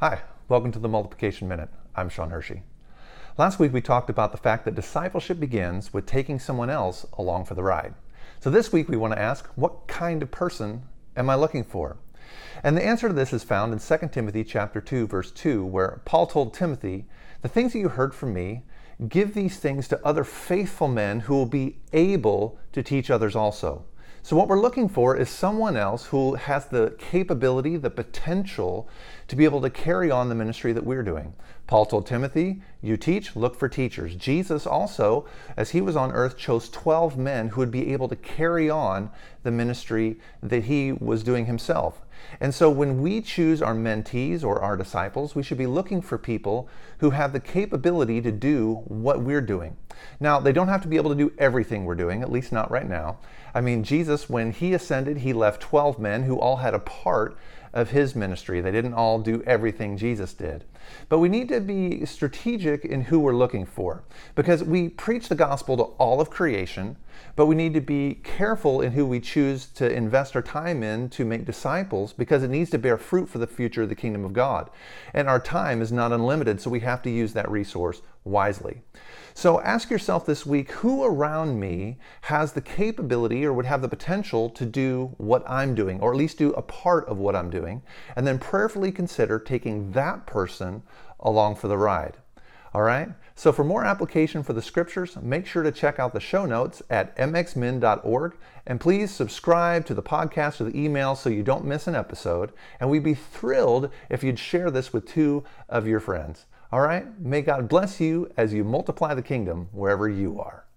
Hi, welcome to the Multiplication Minute. I'm Sean Hershey. Last week we talked about the fact that discipleship begins with taking someone else along for the ride. So this week we want to ask, what kind of person am I looking for? And the answer to this is found in 2 Timothy chapter 2 verse 2 where Paul told Timothy, "The things that you heard from me, give these things to other faithful men who will be able to teach others also." So, what we're looking for is someone else who has the capability, the potential to be able to carry on the ministry that we're doing. Paul told Timothy, You teach, look for teachers. Jesus also, as he was on earth, chose 12 men who would be able to carry on the ministry that he was doing himself. And so when we choose our mentees or our disciples, we should be looking for people who have the capability to do what we're doing. Now, they don't have to be able to do everything we're doing, at least not right now. I mean, Jesus, when he ascended, he left 12 men who all had a part of his ministry. They didn't all do everything Jesus did. But we need to be strategic in who we're looking for because we preach the gospel to all of creation, but we need to be careful in who we choose to invest our time in to make disciples because it needs to bear fruit for the future of the kingdom of God. And our time is not unlimited, so we have to use that resource wisely. So ask yourself this week who around me has the capability or would have the potential to do what I'm doing, or at least do a part of what I'm doing, and then prayerfully consider taking that person along for the ride. All right? So for more application for the scriptures, make sure to check out the show notes at mxmin.org and please subscribe to the podcast or the email so you don't miss an episode. And we'd be thrilled if you'd share this with two of your friends. All right? May God bless you as you multiply the kingdom wherever you are.